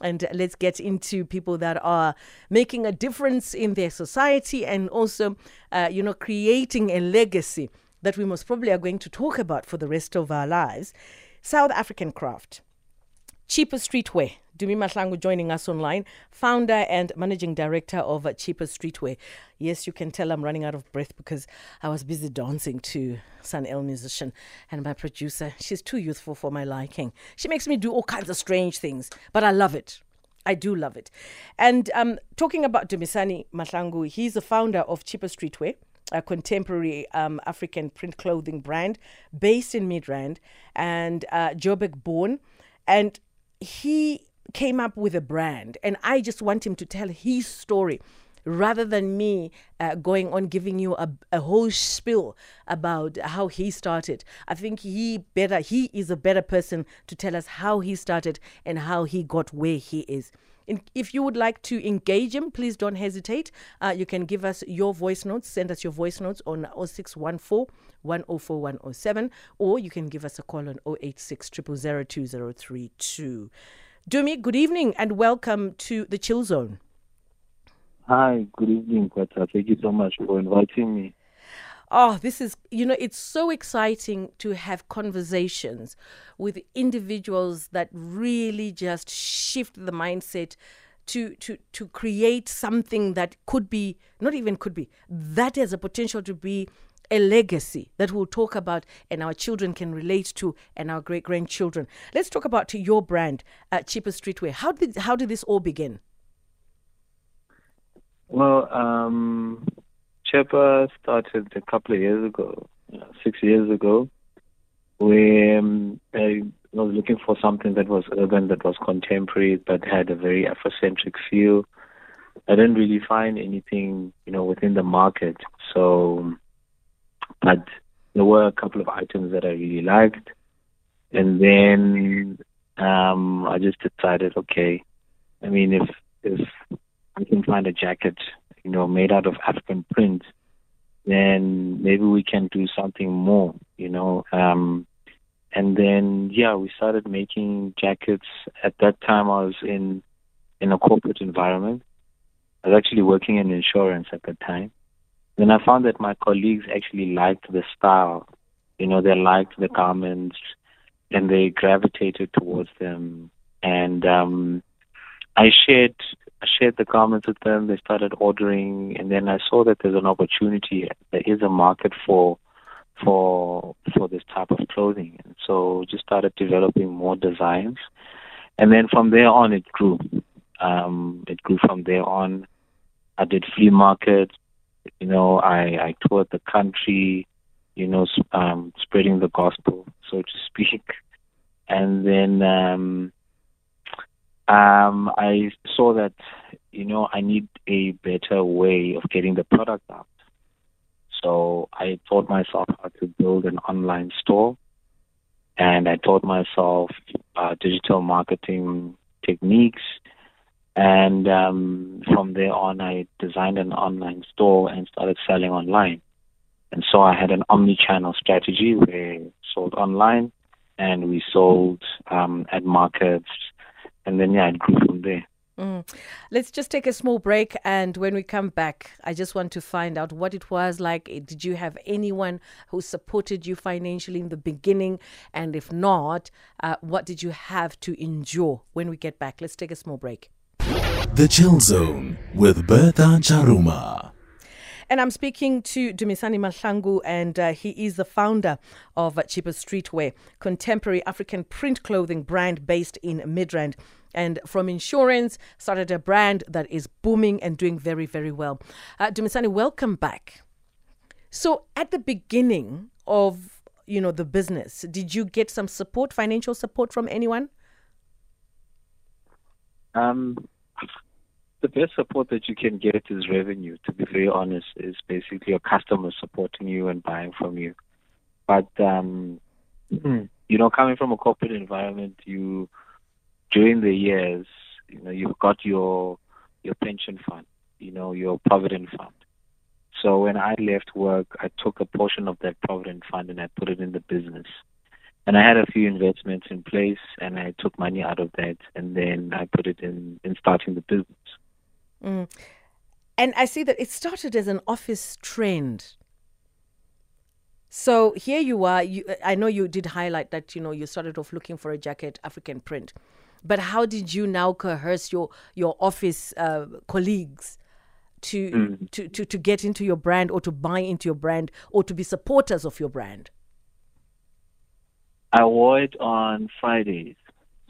And let's get into people that are making a difference in their society and also, uh, you know, creating a legacy that we most probably are going to talk about for the rest of our lives. South African craft. Cheaper Streetwear. Dumi Mahlangu joining us online, founder and managing director of Cheaper Streetwear. Yes, you can tell I'm running out of breath because I was busy dancing to Sun-El Musician and my producer. She's too youthful for my liking. She makes me do all kinds of strange things, but I love it. I do love it. And um, talking about Dumisani Mahlangu, he's the founder of Cheaper Streetwear a contemporary um, African print clothing brand based in Midrand and uh, Joburg born. And he came up with a brand, and I just want him to tell his story rather than me uh, going on giving you a, a whole spiel about how he started. I think he better he is a better person to tell us how he started and how he got where he is. If you would like to engage him, please don't hesitate. Uh, you can give us your voice notes, send us your voice notes on 0614 104 107, or you can give us a call on 086 2032. Dumi, good evening and welcome to the Chill Zone. Hi, good evening, Kwata. Thank you so much for inviting me. Oh, this is, you know, it's so exciting to have conversations with individuals that really just shift the mindset to to to create something that could be not even could be that has a potential to be a legacy that we'll talk about and our children can relate to and our great grandchildren. Let's talk about your brand, uh, Cheaper Streetwear. How did how did this all begin? Well, um, Chepa started a couple of years ago, six years ago, where um, I was looking for something that was urban, that was contemporary, but had a very Afrocentric feel. I didn't really find anything, you know, within the market. So but there were a couple of items that I really liked. And then um, I just decided, okay, I mean, if if I can find a jacket, you know, made out of African print, then maybe we can do something more, you know. Um, and then yeah, we started making jackets. At that time, I was in in a corporate environment. I was actually working in insurance at the time, then I found that my colleagues actually liked the style. You know, they liked the garments and they gravitated towards them. And um, I shared I shared the garments with them. They started ordering, and then I saw that there's an opportunity. There is a market for for for this type of clothing, and so just started developing more designs. And then from there on, it grew. Um, it grew from there on. I did flea markets, you know, I, I toured the country, you know, um, spreading the gospel, so to speak. And then um, um, I saw that, you know, I need a better way of getting the product out. So I taught myself how to build an online store, and I taught myself uh, digital marketing techniques and um, from there on, I designed an online store and started selling online. And so I had an omni-channel strategy where we sold online and we sold um, at markets, and then yeah, it grew from there. Mm. Let's just take a small break, and when we come back, I just want to find out what it was like. Did you have anyone who supported you financially in the beginning? And if not, uh, what did you have to endure when we get back? Let's take a small break. The Chill Zone with Bertha Charuma. And I'm speaking to Dumisani Mahlangu, and uh, he is the founder of Cheaper Streetwear, contemporary African print clothing brand based in Midrand. And from insurance, started a brand that is booming and doing very, very well. Uh, Dumisani, welcome back. So, at the beginning of you know the business, did you get some support, financial support from anyone? Um, the best support that you can get is revenue. To be very honest, is basically your customers supporting you and buying from you. But um, you know, coming from a corporate environment, you during the years, you know, you've got your your pension fund, you know, your provident fund. So when I left work, I took a portion of that provident fund and I put it in the business. and I had a few investments in place, and I took money out of that, and then I put it in in starting the business. Mm. And I see that it started as an office trend. So here you are. You, I know you did highlight that you know you started off looking for a jacket African print, but how did you now coerce your your office uh, colleagues to, Mm. to to to get into your brand or to buy into your brand or to be supporters of your brand? I wore it on Fridays.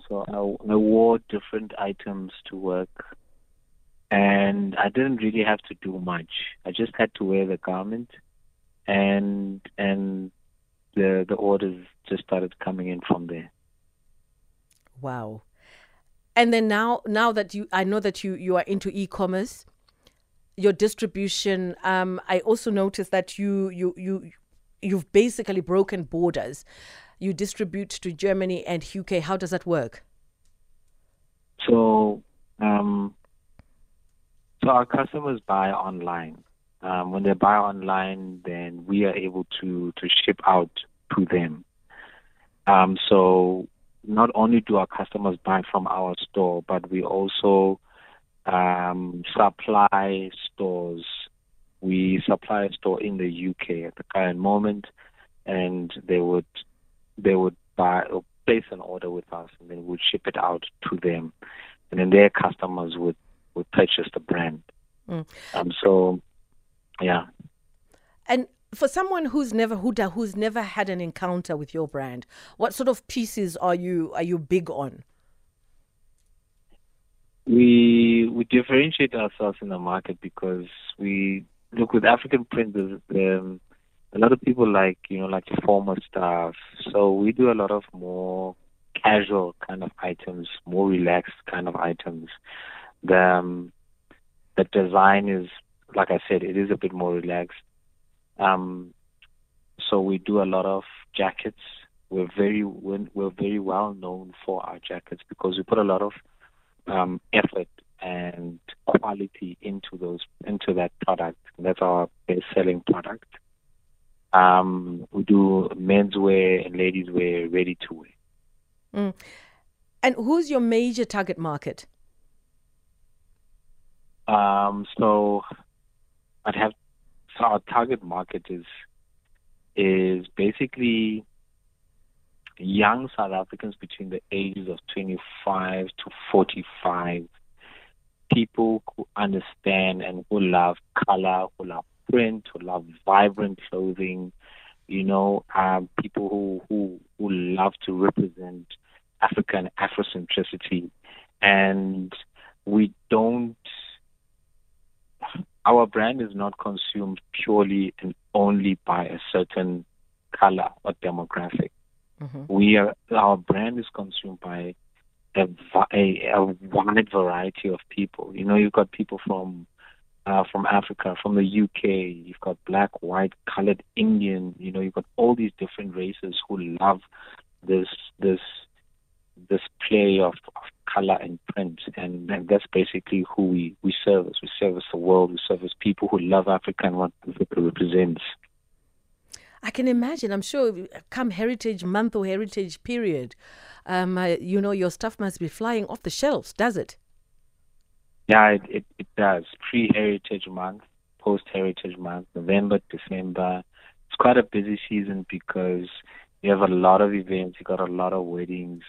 So I, I wore different items to work. And I didn't really have to do much. I just had to wear the garment and and the the orders just started coming in from there. Wow. And then now now that you I know that you you are into e-commerce, your distribution um I also noticed that you you you you've basically broken borders. You distribute to Germany and UK. How does that work? So um so our customers buy online. Um, when they buy online, then we are able to, to ship out to them. Um, so not only do our customers buy from our store, but we also um, supply stores. We supply a store in the UK at the current moment, and they would they would buy or place an order with us, and then we'd ship it out to them, and then their customers would would purchase the brand. Mm. Um, so, yeah. And for someone who's never who who's never had an encounter with your brand, what sort of pieces are you are you big on? we we differentiate ourselves in the market because we look with African print. Um, a lot of people like you know like formal stuff, so we do a lot of more casual kind of items, more relaxed kind of items. The um, the design is like I said, it is a bit more relaxed. Um, so we do a lot of jackets. We're very we're, very well known for our jackets because we put a lot of um, effort and quality into those into that product. That's our best selling product. Um, we do menswear and ladies wear, ready to wear. Mm. And who's your major target market? Um, so I'd have so our target market is is basically young South Africans between the ages of 25 to 45. People who understand and who love color, who love print, who love vibrant clothing. You know, um, people who, who who love to represent African Afrocentricity, and we don't our brand is not consumed purely and only by a certain color or demographic. Mm-hmm. We are our brand is consumed by a, a, a wide variety of people. You know, you've got people from uh, from Africa, from the UK. You've got black, white, colored, Indian. You know, you've got all these different races who love this this this play of, of color and print, and, and that's basically who we, we service. We service the world. We service people who love Africa and what Africa represents. I can imagine. I'm sure come Heritage Month or Heritage Period, um, uh, you know, your stuff must be flying off the shelves, does it? Yeah, it, it, it does. Pre Heritage Month, post Heritage Month, November, December. It's quite a busy season because you have a lot of events, you got a lot of weddings,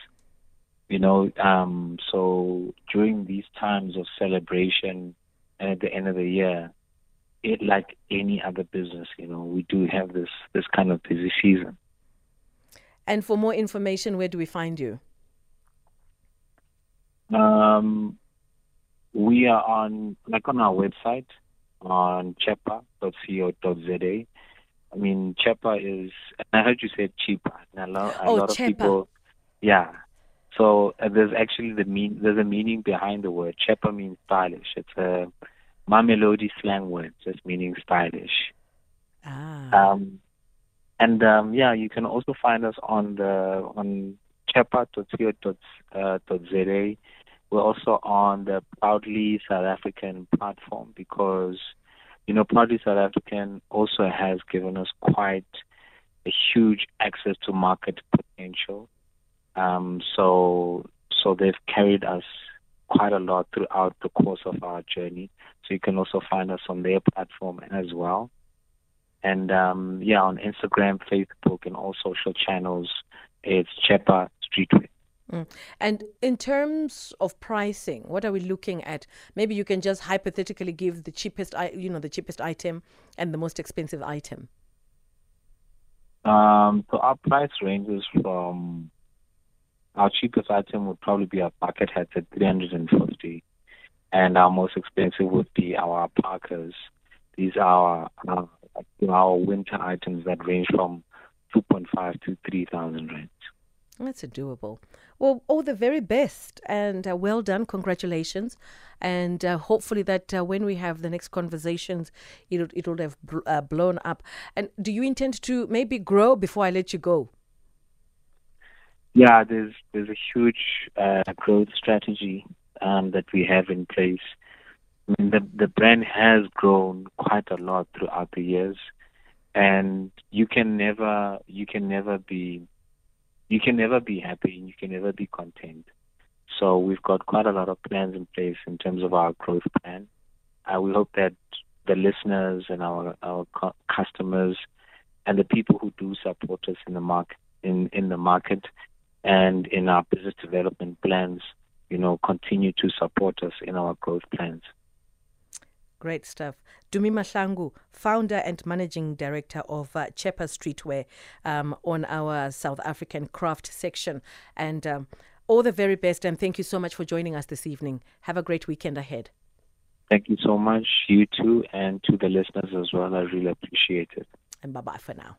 you know. Um, so during these times of celebration and at the end of the year, it like any other business, you know, we do have this this kind of busy season. And for more information, where do we find you? Um, we are on like on our website on chepa.co.za. I mean, chepa is. I heard you said cheaper. And a lot, a Oh, lot of people, yeah. So uh, there's actually the mean. There's a meaning behind the word. Chepa means stylish. It's a Mamelodi slang word, just meaning stylish. Ah. Um, and um, yeah, you can also find us on the on chepa.co.za. We're also on the Proudly South African platform because you know Proudly South African also has given us quite a huge access to market potential. Um, so so they've carried us quite a lot throughout the course of our journey. So you can also find us on their platform as well. And um, yeah, on Instagram, Facebook, and all social channels, it's Chepa Streetwear. Mm. And in terms of pricing, what are we looking at? Maybe you can just hypothetically give the cheapest, you know, the cheapest item and the most expensive item. Um, so our price ranges from our cheapest item would probably be our bucket hats at 350 and our most expensive would be our parkas. These are our, our winter items that range from 2.5 to 3,000 rand. That's doable. Well, all the very best and uh, well done. Congratulations. And uh, hopefully, that uh, when we have the next conversations, it'll, it'll have bl- uh, blown up. And do you intend to maybe grow before I let you go? Yeah, there's there's a huge uh, growth strategy um, that we have in place. I mean, the the brand has grown quite a lot throughout the years, and you can never you can never be you can never be happy and you can never be content. So we've got quite a lot of plans in place in terms of our growth plan. Uh, we hope that the listeners and our our customers and the people who do support us in the market in in the market and in our business development plans, you know, continue to support us in our growth plans. Great stuff. Dumi Mahlangu, founder and managing director of uh, Chepa Streetwear um, on our South African craft section. And um, all the very best. And thank you so much for joining us this evening. Have a great weekend ahead. Thank you so much, you too, and to the listeners as well. I really appreciate it. And bye bye for now.